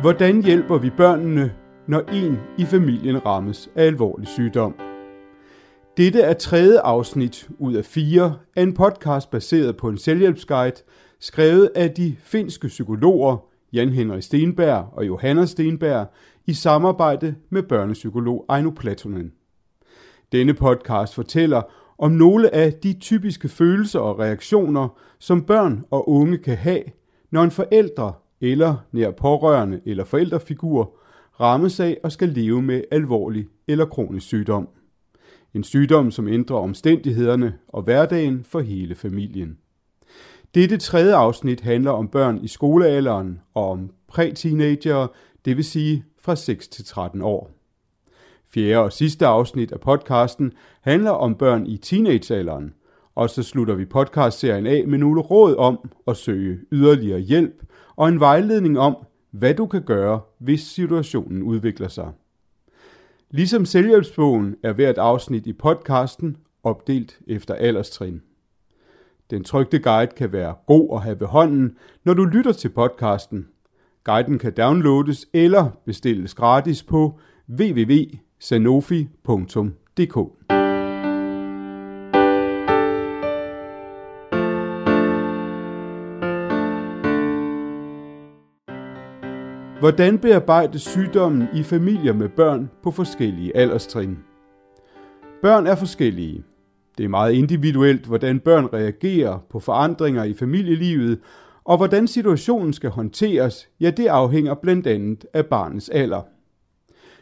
Hvordan hjælper vi børnene, når en i familien rammes af alvorlig sygdom? Dette er tredje afsnit ud af fire af en podcast baseret på en selvhjælpsguide, skrevet af de finske psykologer Jan Henrik Stenberg og Johanna Stenberg i samarbejde med børnepsykolog Aino Platonen. Denne podcast fortæller om nogle af de typiske følelser og reaktioner, som børn og unge kan have, når en forælder eller nær pårørende eller forældrefigur rammes af og skal leve med alvorlig eller kronisk sygdom. En sygdom, som ændrer omstændighederne og hverdagen for hele familien. Dette tredje afsnit handler om børn i skolealderen og om præ-teenagere, det vil sige fra 6 til 13 år. Fjerde og sidste afsnit af podcasten handler om børn i teenagealderen, og så slutter vi podcastserien af med nogle råd om at søge yderligere hjælp og en vejledning om, hvad du kan gøre, hvis situationen udvikler sig. Ligesom selvhjælpsbogen er hvert afsnit i podcasten opdelt efter alderstrin. Den trygte guide kan være god at have ved hånden, når du lytter til podcasten. Guiden kan downloades eller bestilles gratis på www.sanofi.dk. Hvordan bearbejdes sygdommen i familier med børn på forskellige alderstrin? Børn er forskellige. Det er meget individuelt, hvordan børn reagerer på forandringer i familielivet, og hvordan situationen skal håndteres, ja det afhænger blandt andet af barnets alder.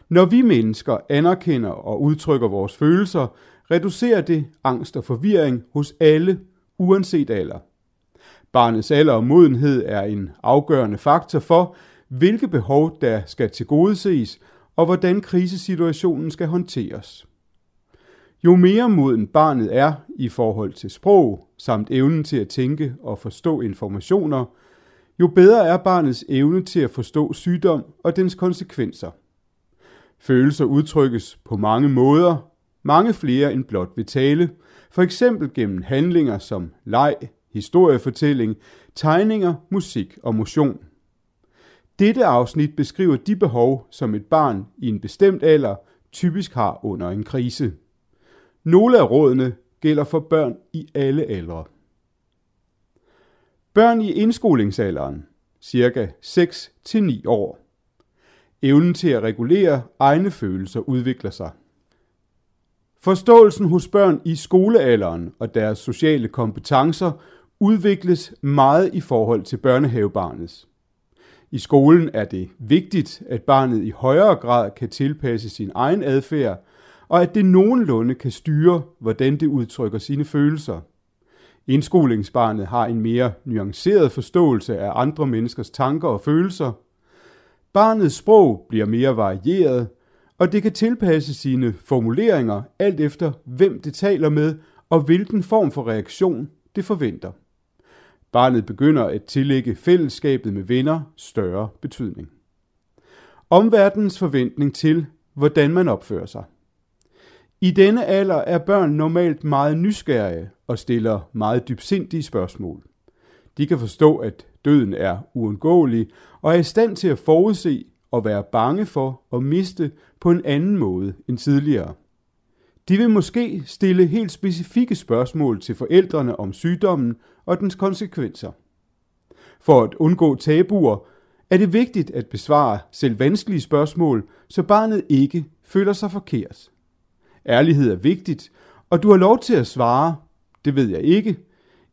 Når vi mennesker anerkender og udtrykker vores følelser, reducerer det angst og forvirring hos alle, uanset alder. Barnets alder og modenhed er en afgørende faktor for, hvilke behov der skal tilgodeses, og hvordan krisesituationen skal håndteres. Jo mere moden barnet er i forhold til sprog, samt evnen til at tænke og forstå informationer, jo bedre er barnets evne til at forstå sygdom og dens konsekvenser. Følelser udtrykkes på mange måder, mange flere end blot ved tale, for eksempel gennem handlinger som leg, historiefortælling, tegninger, musik og motion. Dette afsnit beskriver de behov, som et barn i en bestemt alder typisk har under en krise. Nogle af rådene gælder for børn i alle aldre. Børn i indskolingsalderen, cirka 6-9 år. Evnen til at regulere egne følelser udvikler sig. Forståelsen hos børn i skolealderen og deres sociale kompetencer udvikles meget i forhold til børnehavebarnets. I skolen er det vigtigt, at barnet i højere grad kan tilpasse sin egen adfærd, og at det nogenlunde kan styre, hvordan det udtrykker sine følelser. Indskolingsbarnet har en mere nuanceret forståelse af andre menneskers tanker og følelser. Barnets sprog bliver mere varieret, og det kan tilpasse sine formuleringer alt efter, hvem det taler med, og hvilken form for reaktion det forventer. Barnet begynder at tillægge fællesskabet med venner større betydning. Omverdens forventning til, hvordan man opfører sig. I denne alder er børn normalt meget nysgerrige og stiller meget dybsindige spørgsmål. De kan forstå, at døden er uundgåelig og er i stand til at forudse og være bange for at miste på en anden måde end tidligere. De vil måske stille helt specifikke spørgsmål til forældrene om sygdommen og dens konsekvenser. For at undgå tabuer er det vigtigt at besvare selv vanskelige spørgsmål, så barnet ikke føler sig forkert. Ærlighed er vigtigt, og du har lov til at svare, det ved jeg ikke.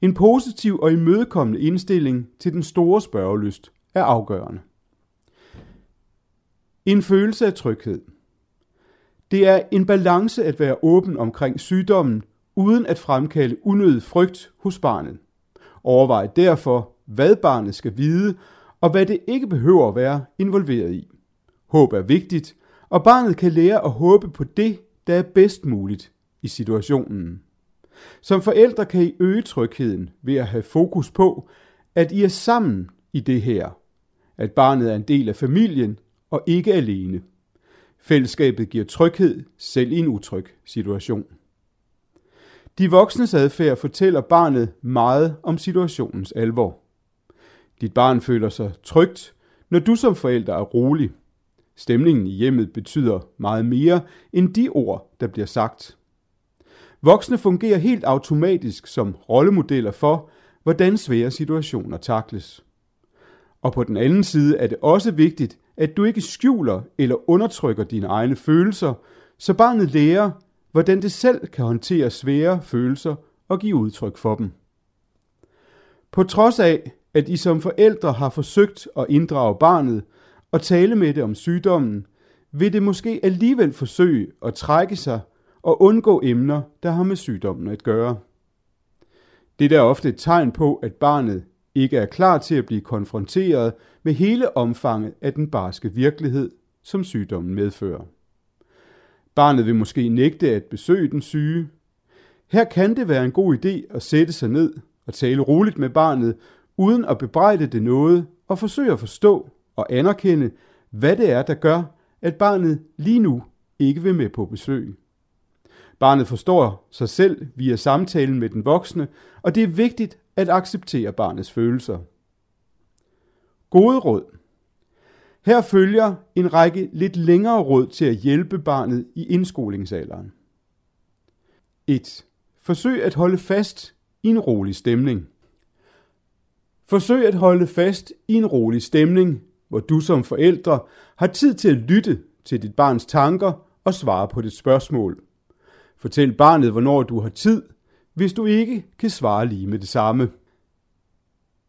En positiv og imødekommende indstilling til den store spørgelyst er afgørende. En følelse af tryghed. Det er en balance at være åben omkring sygdommen, uden at fremkalde unødig frygt hos barnet. Overvej derfor, hvad barnet skal vide, og hvad det ikke behøver at være involveret i. Håb er vigtigt, og barnet kan lære at håbe på det, der er bedst muligt i situationen. Som forældre kan I øge trygheden ved at have fokus på, at I er sammen i det her. At barnet er en del af familien og ikke alene. Fællesskabet giver tryghed selv i en utryg situation. De voksnes adfærd fortæller barnet meget om situationens alvor. Dit barn føler sig trygt, når du som forælder er rolig. Stemningen i hjemmet betyder meget mere end de ord, der bliver sagt. Voksne fungerer helt automatisk som rollemodeller for, hvordan svære situationer takles. Og på den anden side er det også vigtigt, at du ikke skjuler eller undertrykker dine egne følelser, så barnet lærer, hvordan det selv kan håndtere svære følelser og give udtryk for dem. På trods af, at I som forældre har forsøgt at inddrage barnet og tale med det om sygdommen, vil det måske alligevel forsøge at trække sig og undgå emner, der har med sygdommen at gøre. Det er ofte et tegn på, at barnet ikke er klar til at blive konfronteret med hele omfanget af den barske virkelighed, som sygdommen medfører. Barnet vil måske nægte at besøge den syge. Her kan det være en god idé at sætte sig ned og tale roligt med barnet, uden at bebrejde det noget, og forsøge at forstå og anerkende, hvad det er, der gør, at barnet lige nu ikke vil med på besøg. Barnet forstår sig selv via samtalen med den voksne, og det er vigtigt at acceptere barnets følelser. Gode råd. Her følger en række lidt længere råd til at hjælpe barnet i indskolingsalderen. 1. Forsøg at holde fast i en rolig stemning. Forsøg at holde fast i en rolig stemning, hvor du som forældre har tid til at lytte til dit barns tanker og svare på dit spørgsmål. Fortæl barnet, hvornår du har tid, hvis du ikke kan svare lige med det samme.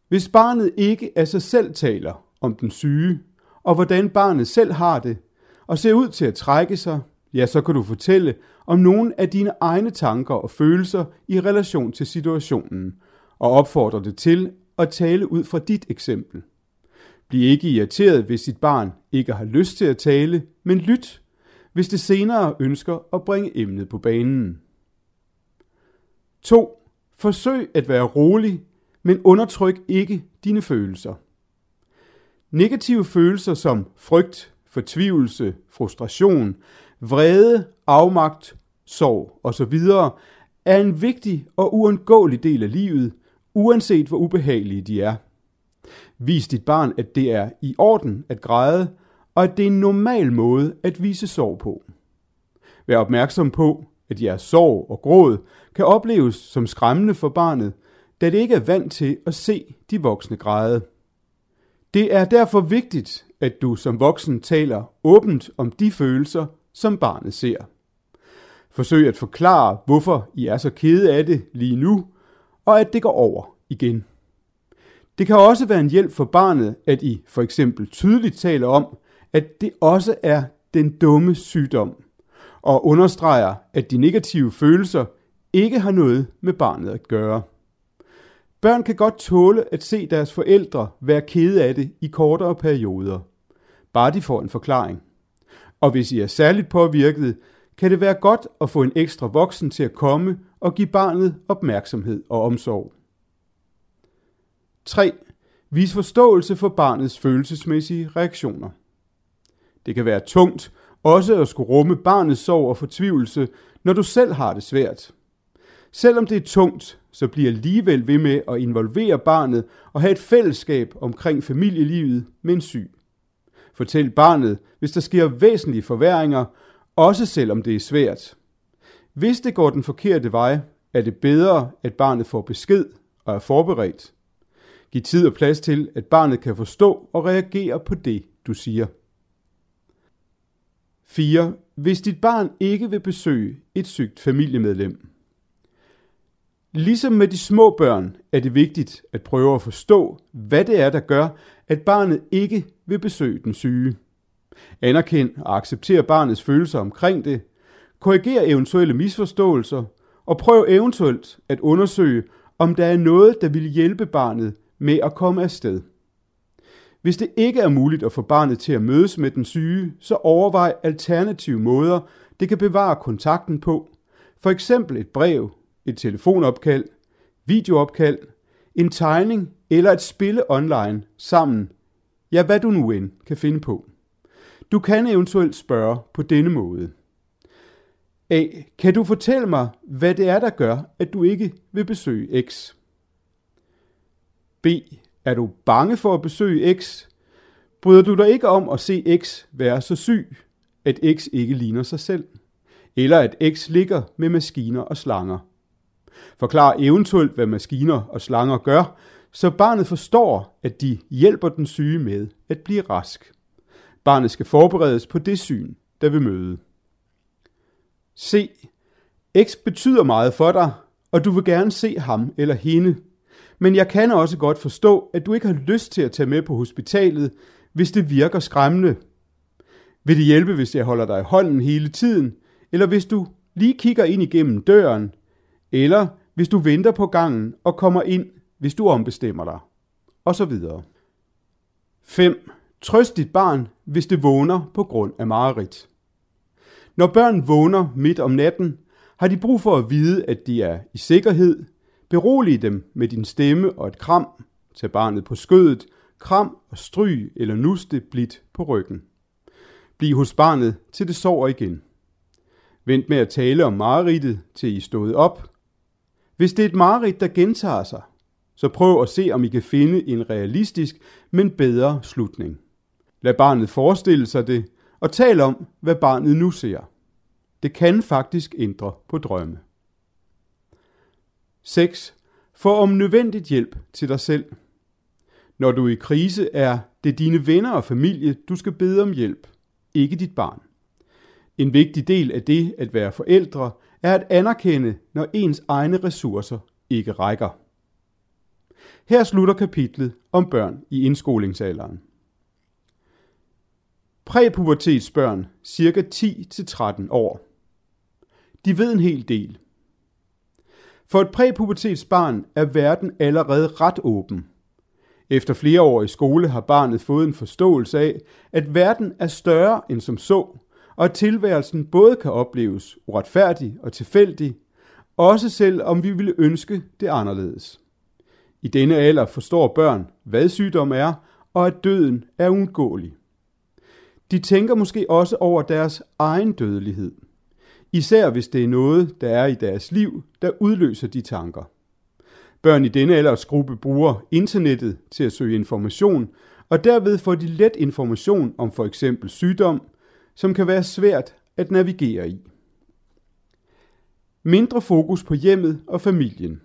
Hvis barnet ikke af sig selv taler om den syge, og hvordan barnet selv har det, og ser ud til at trække sig, ja, så kan du fortælle om nogle af dine egne tanker og følelser i relation til situationen, og opfordre det til at tale ud fra dit eksempel. Bliv ikke irriteret, hvis dit barn ikke har lyst til at tale, men lyt, hvis det senere ønsker at bringe emnet på banen. 2. Forsøg at være rolig, men undertryk ikke dine følelser. Negative følelser som frygt, fortvivlelse, frustration, vrede, afmagt, sorg osv. er en vigtig og uundgåelig del af livet, uanset hvor ubehagelige de er. Vis dit barn, at det er i orden at græde, og at det er en normal måde at vise sorg på. Vær opmærksom på, at jeres sorg og gråd kan opleves som skræmmende for barnet, da det ikke er vant til at se de voksne græde. Det er derfor vigtigt, at du som voksen taler åbent om de følelser, som barnet ser. Forsøg at forklare, hvorfor I er så kede af det lige nu, og at det går over igen. Det kan også være en hjælp for barnet, at I for eksempel tydeligt taler om, at det også er den dumme sygdom, og understreger, at de negative følelser ikke har noget med barnet at gøre. Børn kan godt tåle at se deres forældre være kede af det i kortere perioder, bare de får en forklaring. Og hvis I er særligt påvirket, kan det være godt at få en ekstra voksen til at komme og give barnet opmærksomhed og omsorg. 3. Vis forståelse for barnets følelsesmæssige reaktioner. Det kan være tungt også at skulle rumme barnets sorg og fortvivlelse, når du selv har det svært. Selvom det er tungt, så bliver alligevel ved med at involvere barnet og have et fællesskab omkring familielivet med en syg. Fortæl barnet, hvis der sker væsentlige forværinger, også selvom det er svært. Hvis det går den forkerte vej, er det bedre, at barnet får besked og er forberedt. Giv tid og plads til, at barnet kan forstå og reagere på det, du siger. 4. Hvis dit barn ikke vil besøge et sygt familiemedlem. Ligesom med de små børn er det vigtigt at prøve at forstå, hvad det er, der gør, at barnet ikke vil besøge den syge. Anerkend og accepter barnets følelser omkring det. Korriger eventuelle misforståelser og prøv eventuelt at undersøge, om der er noget, der vil hjælpe barnet med at komme afsted. Hvis det ikke er muligt at få barnet til at mødes med den syge, så overvej alternative måder, det kan bevare kontakten på. For eksempel et brev, et telefonopkald, videoopkald, en tegning eller et spille online sammen. Ja, hvad du nu end kan finde på. Du kan eventuelt spørge på denne måde. A. Kan du fortælle mig, hvad det er, der gør, at du ikke vil besøge X? B. Er du bange for at besøge X? Bryder du dig ikke om at se X være så syg, at X ikke ligner sig selv? Eller at X ligger med maskiner og slanger? Forklar eventuelt, hvad maskiner og slanger gør, så barnet forstår, at de hjælper den syge med at blive rask. Barnet skal forberedes på det syn, der vil møde. Se, X betyder meget for dig, og du vil gerne se ham eller hende. Men jeg kan også godt forstå, at du ikke har lyst til at tage med på hospitalet, hvis det virker skræmmende. Vil det hjælpe, hvis jeg holder dig i hånden hele tiden, eller hvis du lige kigger ind igennem døren, eller hvis du venter på gangen og kommer ind, hvis du ombestemmer dig, og så videre. 5. Trøst dit barn, hvis det vågner på grund af mareridt. Når børn vågner midt om natten, har de brug for at vide, at de er i sikkerhed. Berolig dem med din stemme og et kram. Tag barnet på skødet, kram og stryg eller nuste blidt på ryggen. Bliv hos barnet, til det sover igen. Vent med at tale om mareridtet, til I stået op. Hvis det er et mareridt, der gentager sig, så prøv at se, om I kan finde en realistisk, men bedre slutning. Lad barnet forestille sig det, og tal om, hvad barnet nu ser. Det kan faktisk ændre på drømme. 6. Få om nødvendigt hjælp til dig selv. Når du er i krise, er det dine venner og familie, du skal bede om hjælp, ikke dit barn. En vigtig del af det at være forældre er at anerkende, når ens egne ressourcer ikke rækker. Her slutter kapitlet om børn i indskolingsalderen. Præpubertetsbørn, cirka 10-13 år. De ved en hel del. For et præpubertetsbarn er verden allerede ret åben. Efter flere år i skole har barnet fået en forståelse af, at verden er større end som så, og at tilværelsen både kan opleves uretfærdig og tilfældig, også selv om vi ville ønske det anderledes. I denne alder forstår børn, hvad sygdom er, og at døden er uundgåelig. De tænker måske også over deres egen dødelighed. Især hvis det er noget, der er i deres liv, der udløser de tanker. Børn i denne aldersgruppe bruger internettet til at søge information, og derved får de let information om for eksempel sygdom, som kan være svært at navigere i. Mindre fokus på hjemmet og familien.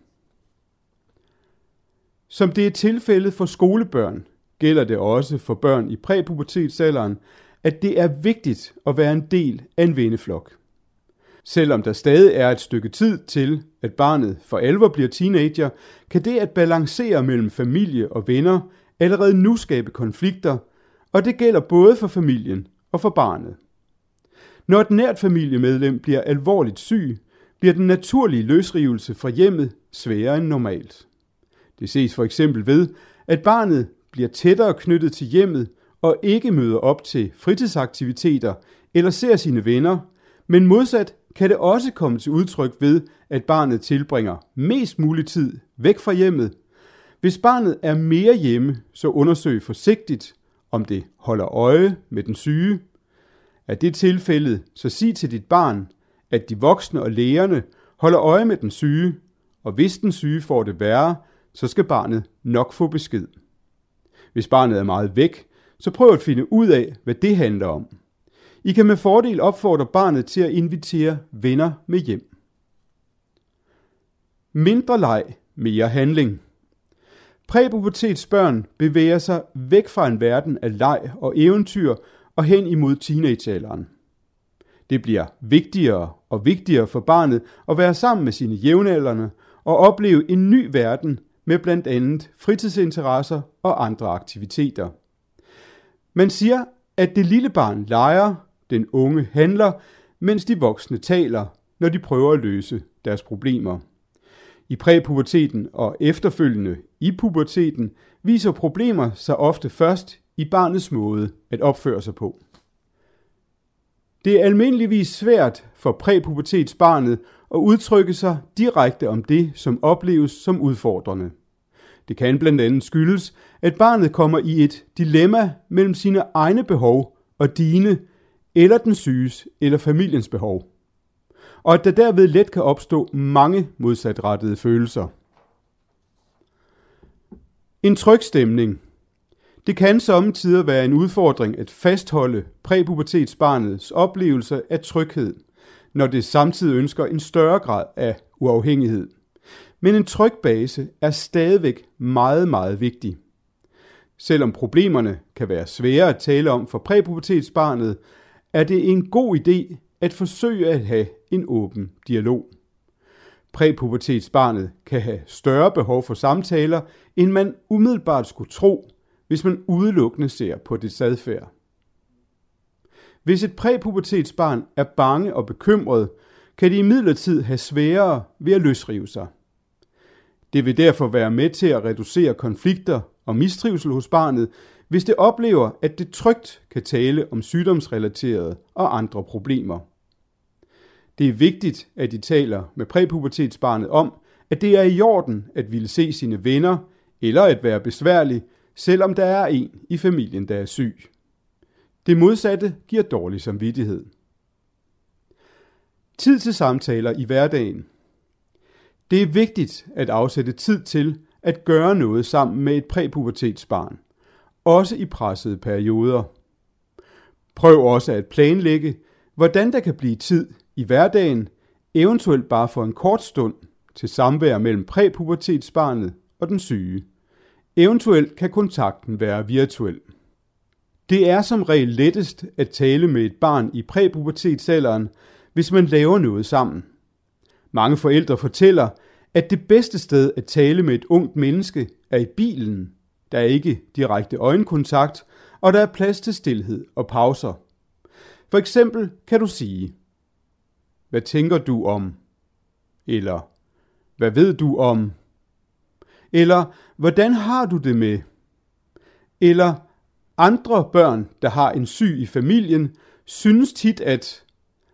Som det er tilfældet for skolebørn, gælder det også for børn i præpubertetsalderen, at det er vigtigt at være en del af en venneflok. Selvom der stadig er et stykke tid til, at barnet for alvor bliver teenager, kan det at balancere mellem familie og venner allerede nu skabe konflikter, og det gælder både for familien og for barnet. Når et nært familiemedlem bliver alvorligt syg, bliver den naturlige løsrivelse fra hjemmet sværere end normalt. Det ses for eksempel ved, at barnet bliver tættere knyttet til hjemmet og ikke møder op til fritidsaktiviteter eller ser sine venner, men modsat kan det også komme til udtryk ved, at barnet tilbringer mest mulig tid væk fra hjemmet. Hvis barnet er mere hjemme, så undersøg forsigtigt, om det holder øje med den syge. Er det tilfældet, så sig til dit barn, at de voksne og lægerne holder øje med den syge, og hvis den syge får det værre, så skal barnet nok få besked. Hvis barnet er meget væk, så prøv at finde ud af, hvad det handler om. I kan med fordel opfordre barnet til at invitere venner med hjem. Mindre leg, mere handling. Præpubertetsbørn bevæger sig væk fra en verden af leg og eventyr og hen imod teenagealderen. Det bliver vigtigere og vigtigere for barnet at være sammen med sine jævnaldrende og opleve en ny verden med blandt andet fritidsinteresser og andre aktiviteter. Man siger, at det lille barn leger, den unge handler, mens de voksne taler, når de prøver at løse deres problemer. I præpuberteten og efterfølgende i puberteten viser problemer sig ofte først i barnets måde at opføre sig på. Det er almindeligvis svært for præpubertetsbarnet at udtrykke sig direkte om det, som opleves som udfordrende. Det kan blandt andet skyldes, at barnet kommer i et dilemma mellem sine egne behov og dine, eller den syges eller familiens behov. Og at der derved let kan opstå mange modsatrettede følelser. En tryg stemning. Det kan samtidig være en udfordring at fastholde præpubertetsbarnets oplevelse af tryghed, når det samtidig ønsker en større grad af uafhængighed. Men en tryg base er stadigvæk meget, meget vigtig. Selvom problemerne kan være svære at tale om for præpubertetsbarnet, er det en god idé at forsøge at have en åben dialog. Præpubertetsbarnet kan have større behov for samtaler, end man umiddelbart skulle tro, hvis man udelukkende ser på det adfærd. Hvis et præpubertetsbarn er bange og bekymret, kan de imidlertid have sværere ved at løsrive sig. Det vil derfor være med til at reducere konflikter og mistrivsel hos barnet, hvis det oplever, at det trygt kan tale om sygdomsrelaterede og andre problemer. Det er vigtigt, at de taler med præpubertetsbarnet om, at det er i orden at ville se sine venner eller at være besværlig, selvom der er en i familien, der er syg. Det modsatte giver dårlig samvittighed. Tid til samtaler i hverdagen. Det er vigtigt at afsætte tid til at gøre noget sammen med et præpubertetsbarn, også i pressede perioder. Prøv også at planlægge, hvordan der kan blive tid i hverdagen, eventuelt bare for en kort stund, til samvær mellem præpubertetsbarnet og den syge. Eventuelt kan kontakten være virtuel. Det er som regel lettest at tale med et barn i præpubertetsalderen, hvis man laver noget sammen. Mange forældre fortæller, at det bedste sted at tale med et ungt menneske er i bilen. Der er ikke direkte øjenkontakt, og der er plads til stillhed og pauser. For eksempel kan du sige, hvad tænker du om? Eller, hvad ved du om? Eller, hvordan har du det med? Eller, andre børn, der har en syg i familien, synes tit, at,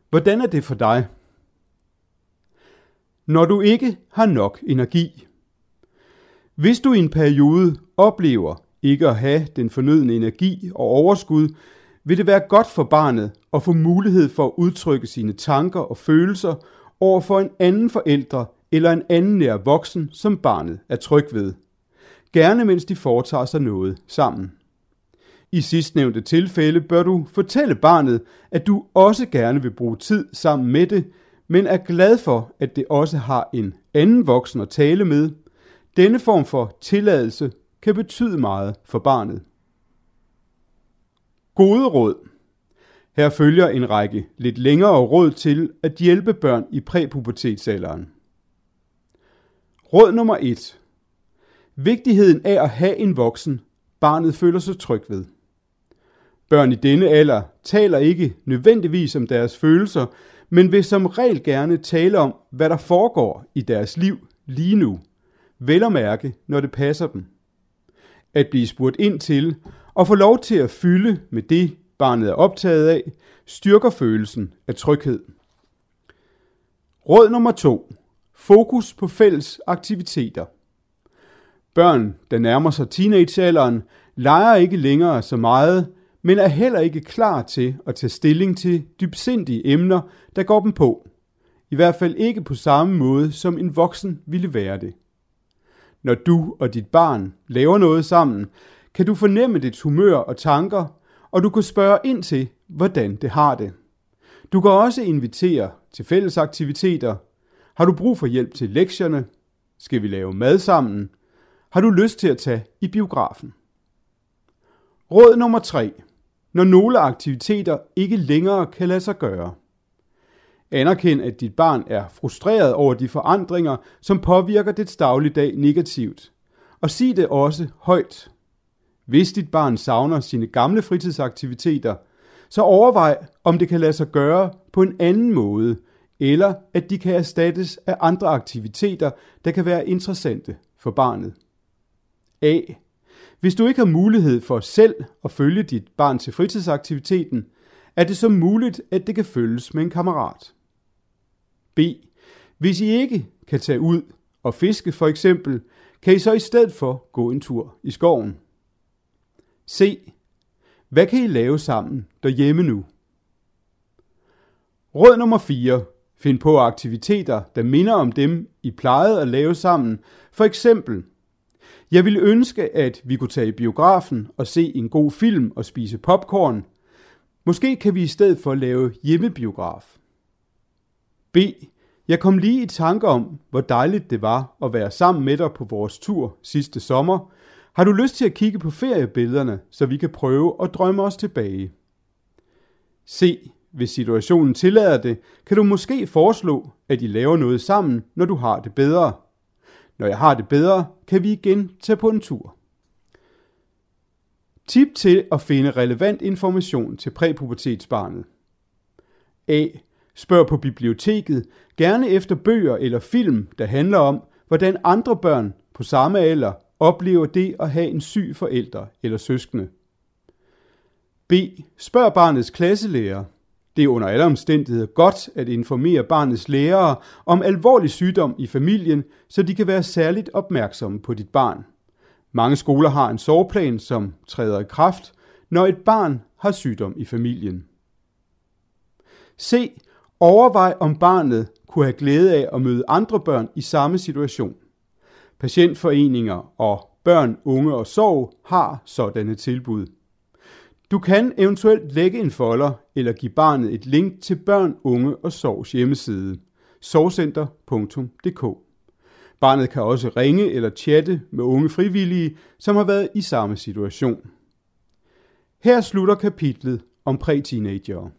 hvordan er det for dig? Når du ikke har nok energi. Hvis du i en periode oplever ikke at have den fornødne energi og overskud, vil det være godt for barnet at få mulighed for at udtrykke sine tanker og følelser over for en anden forælder eller en anden nær voksen, som barnet er tryg ved. Gerne mens de foretager sig noget sammen. I sidstnævnte tilfælde bør du fortælle barnet, at du også gerne vil bruge tid sammen med det, men er glad for, at det også har en anden voksen at tale med. Denne form for tilladelse kan betyde meget for barnet. Gode råd. Her følger en række lidt længere råd til at hjælpe børn i præpubertetsalderen. Råd nummer 1. Vigtigheden af at have en voksen, barnet føler sig tryg ved. Børn i denne alder taler ikke nødvendigvis om deres følelser, men vil som regel gerne tale om, hvad der foregår i deres liv lige nu. Vel at mærke, når det passer dem. At blive spurgt ind til og få lov til at fylde med det, barnet er optaget af, styrker følelsen af tryghed. Råd nummer 2. Fokus på fælles aktiviteter. Børn, der nærmer sig teenagealderen, leger ikke længere så meget, men er heller ikke klar til at tage stilling til dybsindige emner, der går dem på. I hvert fald ikke på samme måde, som en voksen ville være det. Når du og dit barn laver noget sammen, kan du fornemme dit humør og tanker, og du kan spørge ind til, hvordan det har det. Du kan også invitere til fælles aktiviteter. Har du brug for hjælp til lektierne? Skal vi lave mad sammen? Har du lyst til at tage i biografen? Råd nummer 3 når nogle aktiviteter ikke længere kan lade sig gøre. Anerkend, at dit barn er frustreret over de forandringer, som påvirker dets dagligdag negativt. Og sig det også højt. Hvis dit barn savner sine gamle fritidsaktiviteter, så overvej, om det kan lade sig gøre på en anden måde, eller at de kan erstattes af andre aktiviteter, der kan være interessante for barnet. A. Hvis du ikke har mulighed for selv at følge dit barn til fritidsaktiviteten, er det så muligt, at det kan følges med en kammerat. B. Hvis I ikke kan tage ud og fiske for eksempel, kan I så i stedet for gå en tur i skoven. C. Hvad kan I lave sammen derhjemme nu? Råd nummer 4. Find på aktiviteter, der minder om dem, I plejede at lave sammen. For eksempel Jeg ville ønske, at vi kunne tage i biografen og se en god film og spise popcorn. Måske kan vi i stedet for lave hjemmebiograf. B. Jeg kom lige i tanke om, hvor dejligt det var at være sammen med dig på vores tur sidste sommer. Har du lyst til at kigge på feriebillederne, så vi kan prøve at drømme os tilbage? C. Hvis situationen tillader det, kan du måske foreslå, at I laver noget sammen, når du har det bedre. Når jeg har det bedre, kan vi igen tage på en tur. Tip til at finde relevant information til præpubertetsbarnet. A. Spørg på biblioteket, gerne efter bøger eller film, der handler om, hvordan andre børn på samme alder oplever det at have en syg forælder eller søskende. B. Spørg barnets klasselærer. Det er under alle omstændigheder godt at informere barnets lærere om alvorlig sygdom i familien, så de kan være særligt opmærksomme på dit barn. Mange skoler har en soveplan, som træder i kraft, når et barn har sygdom i familien. C. Overvej om barnet kunne have glæde af at møde andre børn i samme situation. Patientforeninger og Børn, Unge og Sorg har sådanne tilbud. Du kan eventuelt lægge en folder eller give barnet et link til Børn, Unge og Sorgs hjemmeside sorgcenter.dk. Barnet kan også ringe eller chatte med unge frivillige, som har været i samme situation. Her slutter kapitlet om præteenagere.